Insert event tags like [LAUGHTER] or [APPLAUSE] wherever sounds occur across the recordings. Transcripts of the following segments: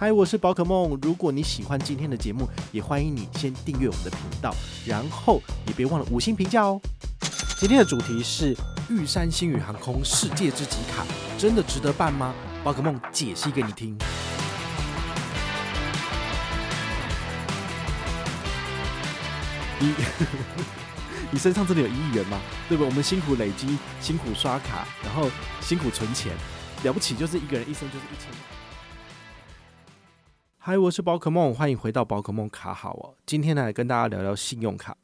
嗨，我是宝可梦。如果你喜欢今天的节目，也欢迎你先订阅我们的频道，然后也别忘了五星评价哦。今天的主题是玉山星宇航空世界之极卡，真的值得办吗？宝可梦解析给你听。你 [LAUGHS] 你身上真的有一亿元吗？对不？我们辛苦累积，辛苦刷卡，然后辛苦存钱，了不起就是一个人一生就是一千万。嗨，我是宝可梦，欢迎回到宝可梦卡好哦。今天来跟大家聊聊信用卡。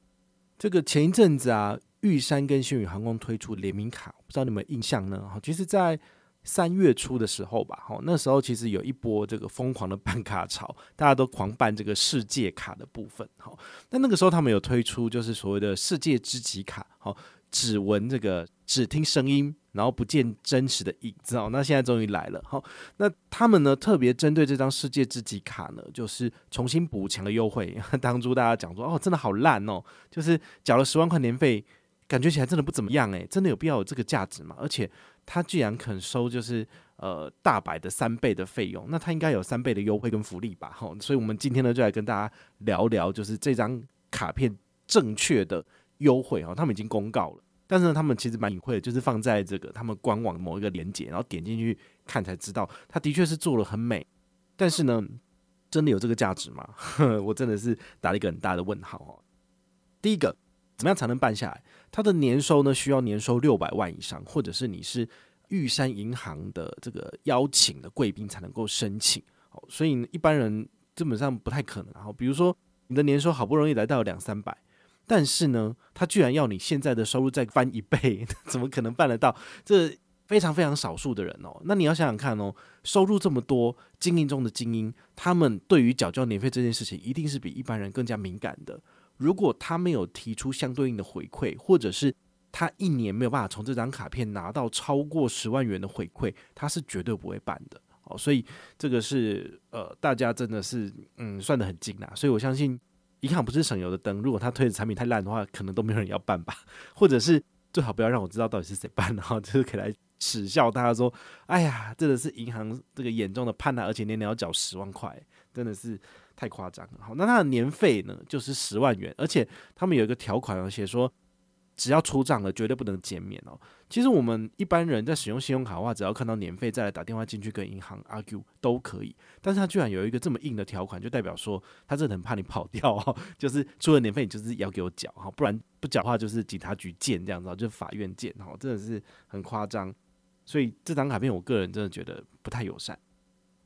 这个前一阵子啊，玉山跟星宇航空推出联名卡，不知道你们印象呢？哈其实，在三月初的时候吧，哈，那时候其实有一波这个疯狂的办卡潮，大家都狂办这个世界卡的部分，哈。那那个时候他们有推出，就是所谓的世界之极卡，哈。只闻这个，只听声音，然后不见真实的影子哦。那现在终于来了，好，那他们呢特别针对这张世界之极卡呢，就是重新补强的优惠。[LAUGHS] 当初大家讲说，哦，真的好烂哦，就是缴了十万块年费，感觉起来真的不怎么样诶，真的有必要有这个价值吗？而且他居然肯收就是呃大百的三倍的费用，那他应该有三倍的优惠跟福利吧？哈，所以我们今天呢就来跟大家聊聊，就是这张卡片正确的。优惠哦，他们已经公告了，但是呢，他们其实蛮隐晦的，就是放在这个他们官网某一个连接，然后点进去看才知道，他的确是做了很美，但是呢，真的有这个价值吗？[LAUGHS] 我真的是打了一个很大的问号哦。第一个，怎么样才能办下来？他的年收呢，需要年收六百万以上，或者是你是玉山银行的这个邀请的贵宾才能够申请哦，所以一般人基本上不太可能。然后，比如说你的年收好不容易来到两三百。但是呢，他居然要你现在的收入再翻一倍，[LAUGHS] 怎么可能办得到？这非常非常少数的人哦。那你要想想看哦，收入这么多，精英中的精英，他们对于缴交年费这件事情，一定是比一般人更加敏感的。如果他没有提出相对应的回馈，或者是他一年没有办法从这张卡片拿到超过十万元的回馈，他是绝对不会办的哦。所以这个是呃，大家真的是嗯算得很精啊。所以我相信。银行不是省油的灯，如果他推的产品太烂的话，可能都没有人要办吧。[LAUGHS] 或者是最好不要让我知道到底是谁办，然后 [LAUGHS] 就是可以来耻笑大家说：“哎呀，真的是银行这个严重的叛难，而且年年要缴十万块，真的是太夸张了。”好，那他的年费呢，就是十万元，而且他们有一个条款而且说。只要出账了，绝对不能减免哦。其实我们一般人在使用信用卡的话，只要看到年费再来打电话进去跟银行 argue 都可以。但是他居然有一个这么硬的条款，就代表说他真的很怕你跑掉哦。[LAUGHS] 就是出了年费，你就是要给我缴哈，不然不缴的话就是警察局见这样子，就是法院见哈，真的是很夸张。所以这张卡片，我个人真的觉得不太友善。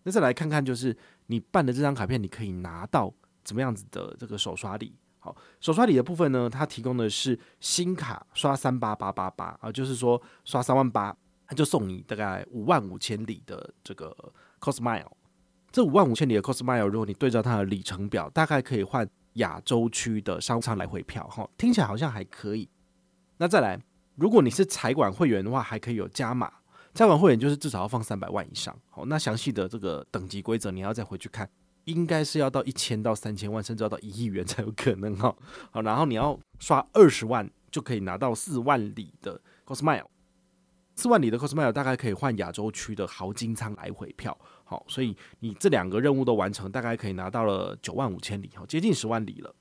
那再来看看，就是你办的这张卡片，你可以拿到怎么样子的这个手刷礼。好，首刷礼的部分呢，它提供的是新卡刷三八八八八啊，就是说刷三万八，它就送你大概五万五千里的这个 Cosmile。这五万五千里的 Cosmile，如果你对照它的里程表，大概可以换亚洲区的商务舱来回票。哈，听起来好像还可以。那再来，如果你是财管会员的话，还可以有加码。财管会员就是至少要放三百万以上。好，那详细的这个等级规则，你要再回去看。应该是要到一千到三千万，甚至要到一亿元才有可能哈。好，然后你要刷二十万就可以拿到四万里的 Cosmile，四万里的 Cosmile 大概可以换亚洲区的豪金舱来回票。好，所以你这两个任务都完成，大概可以拿到了九万五千里，好，接近十万里了。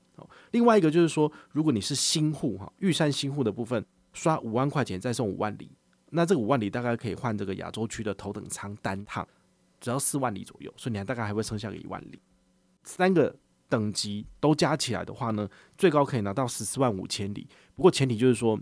另外一个就是说，如果你是新户哈，玉山新户的部分，刷五万块钱再送五万里，那这五万里大概可以换这个亚洲区的头等舱单趟。只要四万里左右，所以你还大概还会剩下个一万里。三个等级都加起来的话呢，最高可以拿到十四万五千里。不过前提就是说，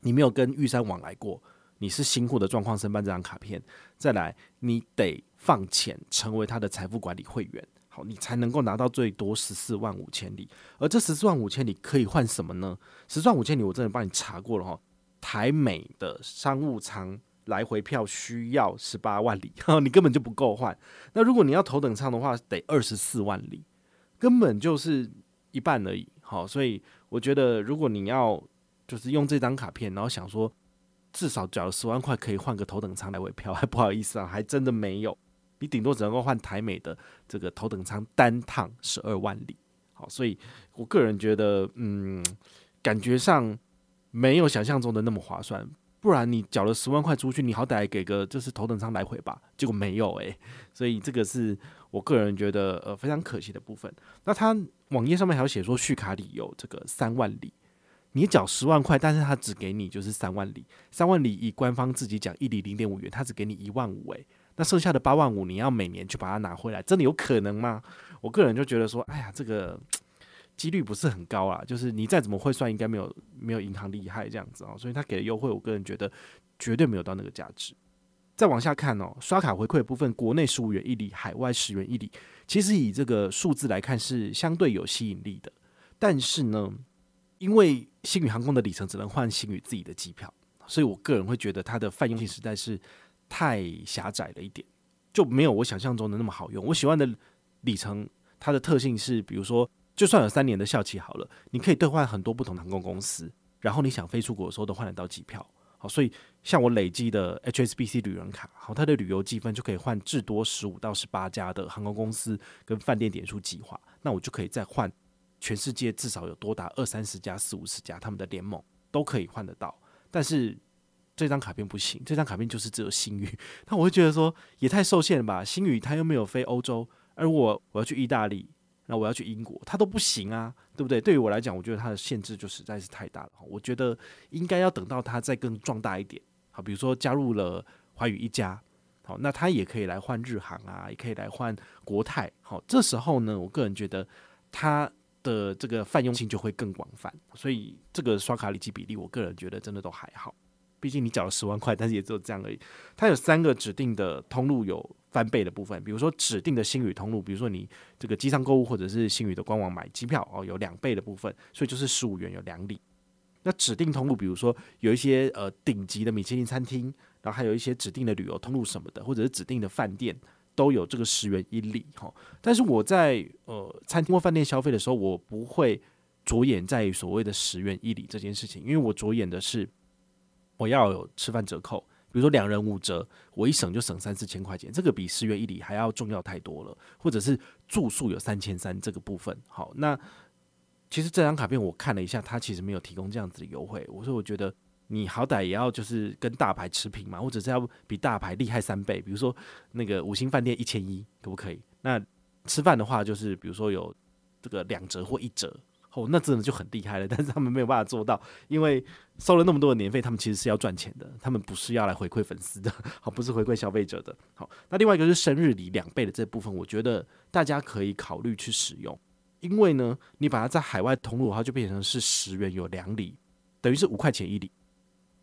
你没有跟玉山往来过，你是新户的状况申办这张卡片。再来，你得放钱成为他的财富管理会员，好，你才能够拿到最多十四万五千里。而这十四万五千里可以换什么呢？十四万五千里我真的帮你查过了哈，台美的商务舱。来回票需要十八万里，[LAUGHS] 你根本就不够换。那如果你要头等舱的话，得二十四万里，根本就是一半而已。好，所以我觉得，如果你要就是用这张卡片，然后想说至少缴了十万块可以换个头等舱来回票，[LAUGHS] 还不好意思啊，还真的没有。你顶多只能够换台美的这个头等舱单趟十二万里。好，所以我个人觉得，嗯，感觉上没有想象中的那么划算。不然你缴了十万块出去，你好歹给个就是头等舱来回吧。结果没有诶、所以这个是我个人觉得呃非常可惜的部分。那他网页上面还有写说续卡里有这个三万里，你缴十万块，但是他只给你就是三万里，三万里以官方自己讲一里零点五元，他只给你一万五诶。那剩下的八万五你要每年去把它拿回来，真的有可能吗？我个人就觉得说，哎呀，这个。几率不是很高啊，就是你再怎么会算，应该没有没有银行厉害这样子哦，所以他给的优惠，我个人觉得绝对没有到那个价值。再往下看哦，刷卡回馈部分，国内十五元一里，海外十元一里，其实以这个数字来看是相对有吸引力的。但是呢，因为星宇航空的里程只能换星宇自己的机票，所以我个人会觉得它的泛用性实在是太狭窄了一点，就没有我想象中的那么好用。我喜欢的里程，它的特性是，比如说。就算有三年的效期好了，你可以兑换很多不同航空公司，然后你想飞出国的时候都换得到机票。好，所以像我累积的 HSBC 旅人卡，好，它的旅游积分就可以换至多十五到十八家的航空公司跟饭店点数计划，那我就可以再换全世界至少有多达二三十家、四五十家他们的联盟都可以换得到。但是这张卡片不行，这张卡片就是只有星宇，那我会觉得说也太受限了吧？星宇它又没有飞欧洲，而我我要去意大利。那我要去英国，它都不行啊，对不对？对于我来讲，我觉得它的限制就实在是太大了。我觉得应该要等到它再更壮大一点，好，比如说加入了华宇一家，好，那它也可以来换日航啊，也可以来换国泰，好，这时候呢，我个人觉得它的这个泛用性就会更广泛，所以这个刷卡里程比例，我个人觉得真的都还好。毕竟你缴了十万块，但是也只有这样而已。它有三个指定的通路有翻倍的部分，比如说指定的星宇通路，比如说你这个机上购物或者是星宇的官网买机票哦，有两倍的部分，所以就是十五元有两里。那指定通路，比如说有一些呃顶级的米其林餐厅，然后还有一些指定的旅游通路什么的，或者是指定的饭店，都有这个十元一里哈。但是我在呃餐厅或饭店消费的时候，我不会着眼在于所谓的十元一里这件事情，因为我着眼的是。我要有吃饭折扣，比如说两人五折，我一省就省三四千块钱，这个比十元一里还要重要太多了。或者是住宿有三千三这个部分，好，那其实这张卡片我看了一下，它其实没有提供这样子的优惠。我说我觉得你好歹也要就是跟大牌持平嘛，或者是要比大牌厉害三倍，比如说那个五星饭店一千一，可不可以？那吃饭的话就是比如说有这个两折或一折。哦，那真的就很厉害了，[LAUGHS] 但是他们没有办法做到，因为收了那么多的年费，他们其实是要赚钱的，他们不是要来回馈粉丝的，好，不是回馈消费者的。好，那另外一个是生日礼两倍的这部分，我觉得大家可以考虑去使用，因为呢，你把它在海外通路的话，就变成是十元有两礼，等于是五块钱一礼，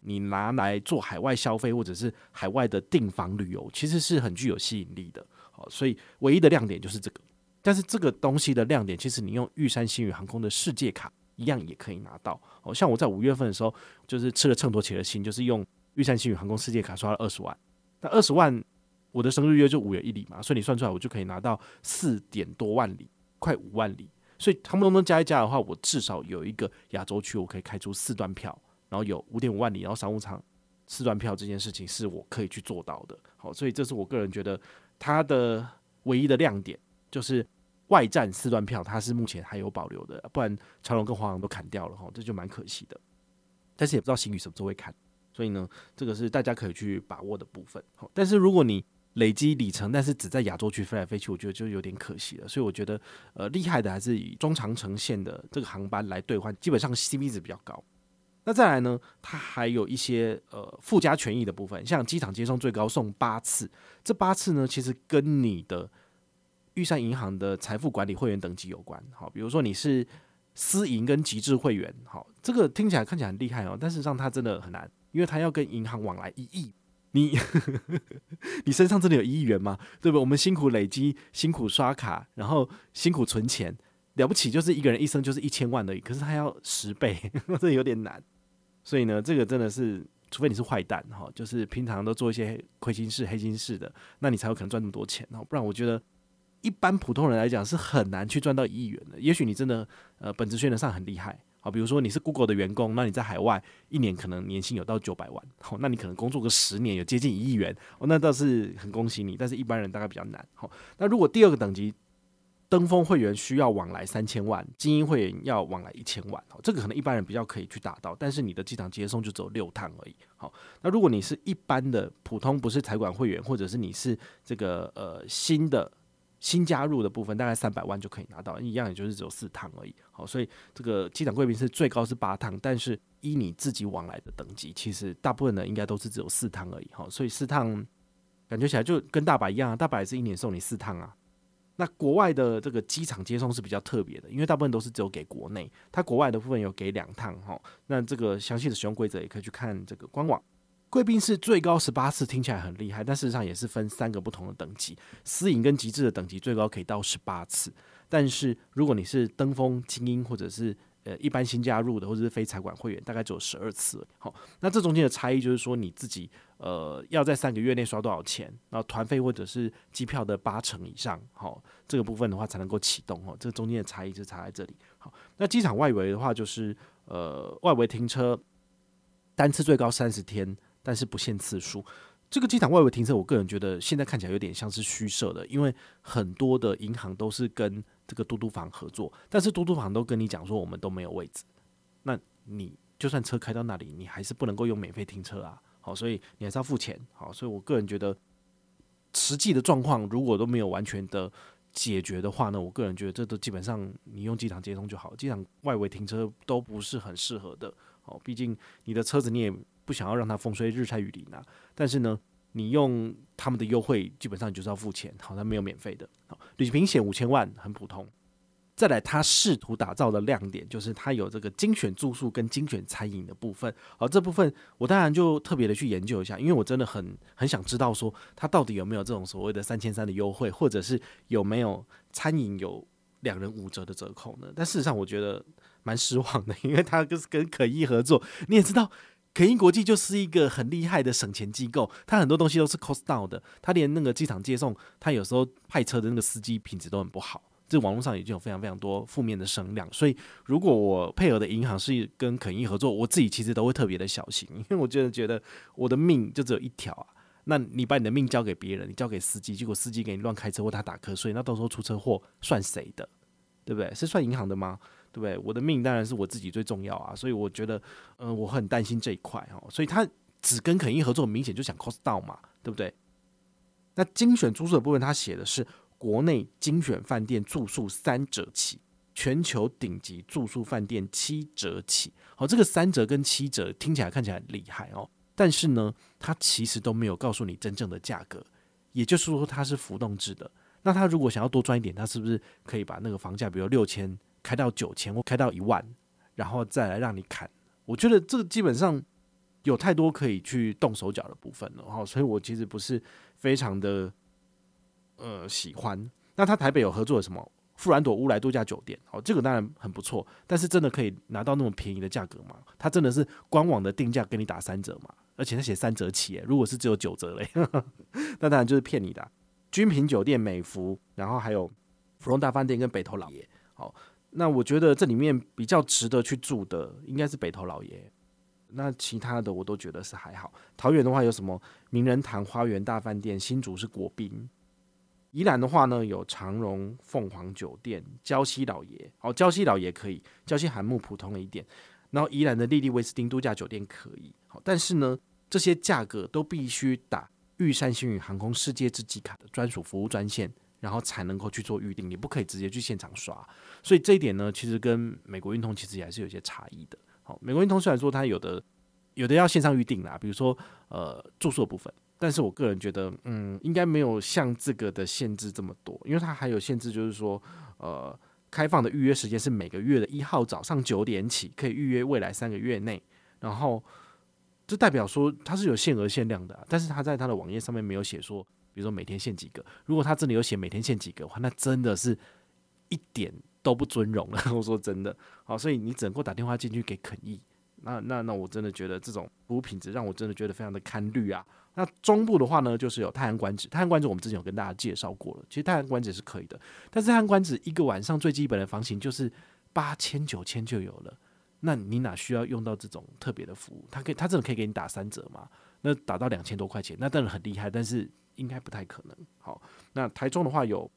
你拿来做海外消费或者是海外的订房旅游，其实是很具有吸引力的。好，所以唯一的亮点就是这个。但是这个东西的亮点，其实你用玉山星宇航空的世界卡一样也可以拿到。哦，像我在五月份的时候，就是吃了秤砣铁了心，就是用玉山星宇航空世界卡刷了二十万。那二十万，我的生日月就五月一里嘛，所以你算出来，我就可以拿到四点多万里，快五万里。所以他们都能加一加的话，我至少有一个亚洲区，我可以开出四段票，然后有五点五万里，然后商务舱四段票这件事情是我可以去做到的。好，所以这是我个人觉得它的唯一的亮点，就是。外站四段票，它是目前还有保留的，不然长龙跟华航都砍掉了哈，这就蛮可惜的。但是也不知道星宇什么时候会砍，所以呢，这个是大家可以去把握的部分。但是如果你累积里程，但是只在亚洲区飞来飞去，我觉得就有点可惜了。所以我觉得，呃，厉害的还是以中长程线的这个航班来兑换，基本上 CP 值比较高。那再来呢，它还有一些呃附加权益的部分，像机场接送最高送八次，这八次呢，其实跟你的玉山银行的财富管理会员等级有关，好，比如说你是私银跟极致会员，好，这个听起来看起来很厉害哦，但事实上它真的很难，因为它要跟银行往来一亿，你 [LAUGHS] 你身上真的有一亿元吗？对不对？我们辛苦累积，辛苦刷卡，然后辛苦存钱，了不起就是一个人一生就是一千万而已，可是他要十倍，[LAUGHS] 这有点难。所以呢，这个真的是，除非你是坏蛋哈，就是平常都做一些亏心事、黑心事的，那你才有可能赚那么多钱哦，不然我觉得。一般普通人来讲是很难去赚到一亿元的。也许你真的呃本职学能上很厉害，好，比如说你是 Google 的员工，那你在海外一年可能年薪有到九百万，好，那你可能工作个十年有接近一亿元，哦，那倒是很恭喜你。但是一般人大概比较难，好，那如果第二个等级登峰会员需要往来三千万，精英会员要往来一千万，哦，这个可能一般人比较可以去达到，但是你的机场接送就只有六趟而已，好，那如果你是一般的普通不是财管会员，或者是你是这个呃新的新加入的部分，大概三百万就可以拿到，一样也就是只有四趟而已，好，所以这个机场贵宾是最高是八趟，但是依你自己往来的等级，其实大部分的应该都是只有四趟而已，好，所以四趟感觉起来就跟大白一样啊，大白是一年送你四趟啊。那国外的这个机场接送是比较特别的，因为大部分都是只有给国内，它国外的部分有给两趟哈。那这个详细的使用规则也可以去看这个官网。贵宾室最高十八次，听起来很厉害，但事实上也是分三个不同的等级，私营跟极致的等级最高可以到十八次。但是如果你是登峰精英或者是呃，一般新加入的或者是非财管会员，大概只有十二次。好，那这中间的差异就是说，你自己呃要在三个月内刷多少钱，然后团费或者是机票的八成以上，好，这个部分的话才能够启动哦。这中间的差异就差在这里。好，那机场外围的话，就是呃外围停车单次最高三十天，但是不限次数。这个机场外围停车，我个人觉得现在看起来有点像是虚设的，因为很多的银行都是跟这个嘟嘟房合作，但是嘟嘟房都跟你讲说我们都没有位置，那你就算车开到那里，你还是不能够用免费停车啊。好，所以你还是要付钱。好，所以我个人觉得，实际的状况如果都没有完全的解决的话呢，我个人觉得这都基本上你用机场接通就好，机场外围停车都不是很适合的。哦，毕竟你的车子你也。不想要让它风吹日晒雨淋啊，但是呢，你用他们的优惠，基本上你就是要付钱，好像没有免费的。好，旅行险五千万很普通。再来，他试图打造的亮点就是它有这个精选住宿跟精选餐饮的部分。好，这部分我当然就特别的去研究一下，因为我真的很很想知道说它到底有没有这种所谓的三千三的优惠，或者是有没有餐饮有两人五折的折扣呢？但事实上我觉得蛮失望的，[LAUGHS] 因为他就是跟肯逸合作，你也知道。肯逸国际就是一个很厉害的省钱机构，它很多东西都是 cost down 的，它连那个机场接送，它有时候派车的那个司机品质都很不好，这网络上已经有非常非常多负面的声量，所以如果我配合的银行是跟肯逸合作，我自己其实都会特别的小心，因为我真的觉得我的命就只有一条啊，那你把你的命交给别人，你交给司机，结果司机给你乱开车或他打瞌睡，那到时候出车祸算谁的？对不对？是算银行的吗？对不对？我的命当然是我自己最重要啊，所以我觉得，嗯、呃，我很担心这一块哦。所以他只跟肯一合作，明显就想 cost down 嘛，对不对？那精选住宿的部分，他写的是国内精选饭店住宿三折起，全球顶级住宿饭店七折起。好，这个三折跟七折听起来看起来很厉害哦，但是呢，他其实都没有告诉你真正的价格，也就是说它是浮动制的。那他如果想要多赚一点，他是不是可以把那个房价，比如六千？开到九千或开到一万，然后再来让你砍，我觉得这个基本上有太多可以去动手脚的部分了哈，所以我其实不是非常的呃喜欢。那他台北有合作的什么富兰朵乌来度假酒店，哦，这个当然很不错，但是真的可以拿到那么便宜的价格吗？他真的是官网的定价给你打三折吗？而且他写三折起，如果是只有九折嘞，[LAUGHS] 那当然就是骗你的。君品酒店、美福，然后还有芙蓉大饭店跟北投老爷，好。那我觉得这里面比较值得去住的应该是北投老爷，那其他的我都觉得是还好。桃园的话有什么名人堂花园大饭店，新竹是国宾，宜兰的话呢有长荣凤凰酒店，礁溪老爷，哦，礁溪老爷可以，礁溪韩木普通了一点，然后宜兰的莉莉威斯汀度假酒店可以，好，但是呢这些价格都必须打玉山星宇航空世界之季卡的专属服务专线。然后才能够去做预定，你不可以直接去现场刷，所以这一点呢，其实跟美国运通其实也还是有些差异的。好，美国运通虽然说它有的有的要线上预定啦，比如说呃住宿部分，但是我个人觉得，嗯，应该没有像这个的限制这么多，因为它还有限制，就是说呃开放的预约时间是每个月的一号早上九点起，可以预约未来三个月内，然后这代表说它是有限额限量的，但是它在它的网页上面没有写说。比如说每天限几个，如果他真的有写每天限几个的话，那真的是一点都不尊荣了。[LAUGHS] 我说真的，好，所以你只能够打电话进去给肯逸，那那那我真的觉得这种服务品质让我真的觉得非常的堪虑啊。那中部的话呢，就是有泰安馆子，泰安馆子我们之前有跟大家介绍过了，其实泰安馆子是可以的，但是泰安馆子一个晚上最基本的房型就是八千九千就有了，那你哪需要用到这种特别的服务？他可以，他真的可以给你打三折吗？那打到两千多块钱，那当然很厉害，但是。应该不太可能。好，那台中的话有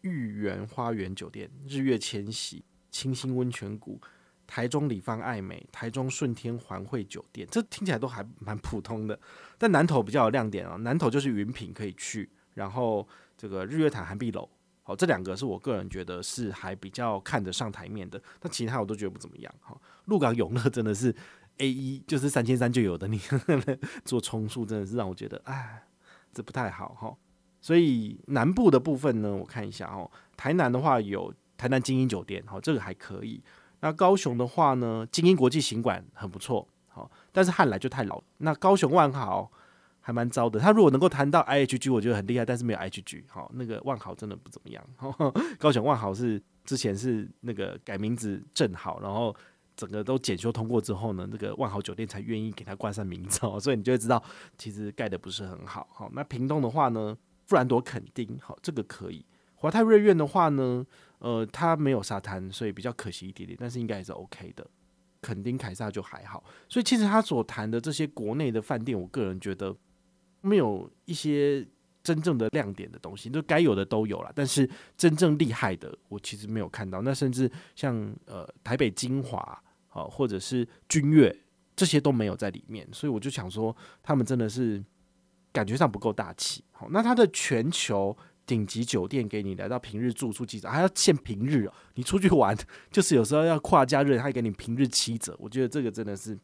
御园花园酒店、日月千禧、清新温泉谷、台中里方爱美、台中顺天环汇酒店，这听起来都还蛮普通的。但南投比较有亮点啊，南投就是云品可以去，然后这个日月潭涵碧楼，好，这两个是我个人觉得是还比较看得上台面的。但其他我都觉得不怎么样。哈，鹿港永乐真的是 A 一，就是三千三就有的，你 [LAUGHS] 做充数真的是让我觉得，哎，这不太好哈。所以南部的部分呢，我看一下哦。台南的话有台南精英酒店，好，这个还可以。那高雄的话呢，精英国际行馆很不错，好，但是汉来就太老。那高雄万豪还蛮糟的，他如果能够谈到 IHG，我觉得很厉害，但是没有 IHG，好，那个万豪真的不怎么样。[LAUGHS] 高雄万豪是之前是那个改名字正好，然后整个都检修通过之后呢，那个万豪酒店才愿意给他冠上名字，[LAUGHS] 所以你就会知道其实盖的不是很好。好，那屏东的话呢？富兰朵垦丁，好，这个可以。华泰瑞苑的话呢，呃，它没有沙滩，所以比较可惜一点点，但是应该也是 OK 的。垦丁凯撒就还好，所以其实他所谈的这些国内的饭店，我个人觉得没有一些真正的亮点的东西，就该有的都有了，但是真正厉害的，我其实没有看到。那甚至像呃台北晶华，好，或者是君悦，这些都没有在里面，所以我就想说，他们真的是。感觉上不够大气，好，那它的全球顶级酒店给你来到平日住宿七折，还要限平日哦。你出去玩就是有时候要跨假日，还给你平日七折，我觉得这个真的是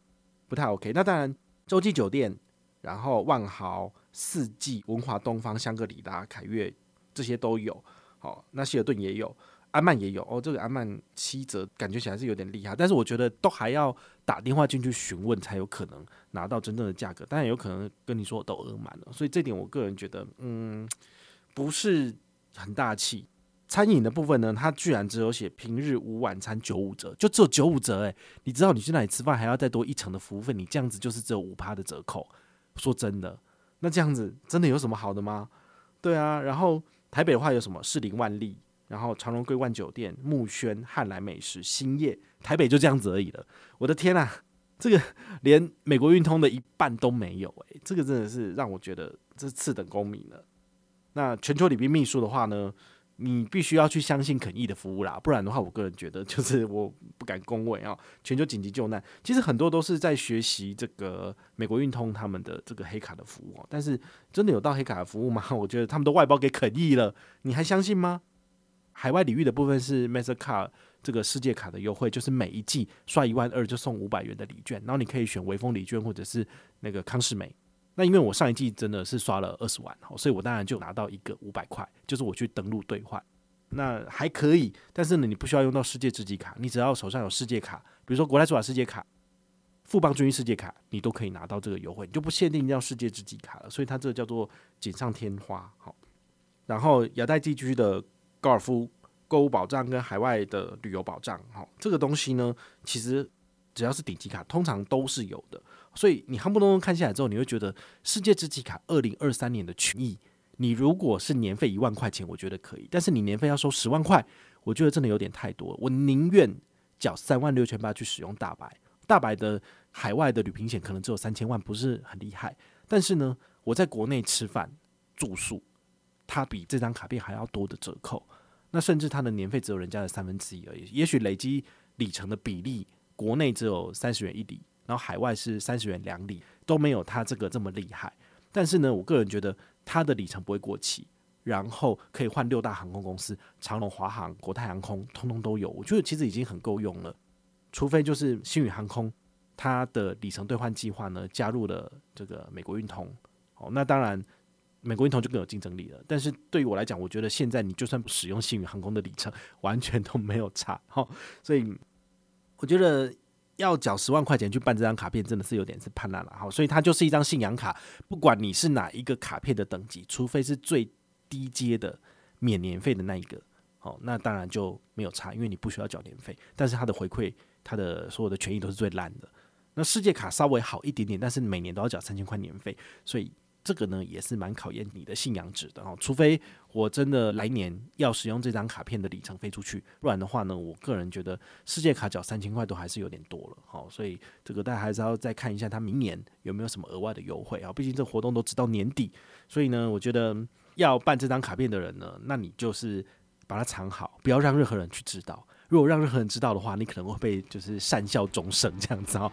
不太 OK。那当然，洲际酒店，然后万豪、四季、文华东方、香格里拉、凯悦这些都有，好，那希尔顿也有。阿曼也有哦，这个阿曼七折感觉起来是有点厉害，但是我觉得都还要打电话进去询问才有可能拿到真正的价格，当然有可能跟你说都额满了，所以这点我个人觉得嗯不是很大气。餐饮的部分呢，它居然只有写平日无晚餐九五折，就只有九五折诶，你知道你去那里吃饭还要再多一成的服务费，你这样子就是只有五趴的折扣。说真的，那这样子真的有什么好的吗？对啊，然后台北的话有什么士林万利。然后长荣桂冠酒店、木轩、汉来美食、兴业，台北就这样子而已了。我的天啊，这个 [LAUGHS] 连美国运通的一半都没有诶，这个真的是让我觉得这是次等公民了。那全球礼宾秘书的话呢，你必须要去相信肯毅的服务啦，不然的话，我个人觉得就是 [LAUGHS] 我不敢恭维啊。全球紧急救难其实很多都是在学习这个美国运通他们的这个黑卡的服务哦，但是真的有到黑卡的服务吗？[LAUGHS] 我觉得他们都外包给肯毅了，你还相信吗？海外礼遇的部分是 Mastercard 这个世界卡的优惠，就是每一季刷一万二就送五百元的礼券，然后你可以选微风礼券或者是那个康是美。那因为我上一季真的是刷了二十万，所以我当然就拿到一个五百块，就是我去登录兑换，那还可以。但是呢，你不需要用到世界知己卡，你只要手上有世界卡，比如说国泰世华世界卡、富邦君世界卡，你都可以拿到这个优惠，你就不限定要世界知己卡了。所以它这个叫做锦上添花。好，然后亚太地区的。高尔夫购物保障跟海外的旅游保障，哈，这个东西呢，其实只要是顶级卡，通常都是有的。所以你夯不隆咚看下来之后，你会觉得世界知己卡二零二三年的权益，你如果是年费一万块钱，我觉得可以；但是你年费要收十万块，我觉得真的有点太多。我宁愿缴三万六千八去使用大白，大白的海外的旅平险可能只有三千万，不是很厉害。但是呢，我在国内吃饭住宿，它比这张卡片还要多的折扣。那甚至它的年费只有人家的三分之一而已，也许累积里程的比例，国内只有三十元一里，然后海外是三十元两里，都没有它这个这么厉害。但是呢，我个人觉得它的里程不会过期，然后可以换六大航空公司，长龙、华航、国泰航空，通通都有。我觉得其实已经很够用了，除非就是星宇航空它的里程兑换计划呢加入了这个美国运通，哦，那当然。美国运通就更有竞争力了，但是对于我来讲，我觉得现在你就算不使用星宇航空的里程，完全都没有差哈。所以我觉得要缴十万块钱去办这张卡片，真的是有点是叛乱了哈。所以它就是一张信仰卡，不管你是哪一个卡片的等级，除非是最低阶的免年费的那一个，好，那当然就没有差，因为你不需要缴年费。但是它的回馈，它的所有的权益都是最烂的。那世界卡稍微好一点点，但是每年都要缴三千块年费，所以。这个呢也是蛮考验你的信仰值的哦，除非我真的来年要使用这张卡片的里程飞出去，不然的话呢，我个人觉得世界卡缴三千块都还是有点多了，好，所以这个大家还是要再看一下它明年有没有什么额外的优惠啊，毕竟这活动都直到年底，所以呢，我觉得要办这张卡片的人呢，那你就是把它藏好，不要让任何人去知道。如果让任何人知道的话，你可能会被就是善笑终生这样子哦。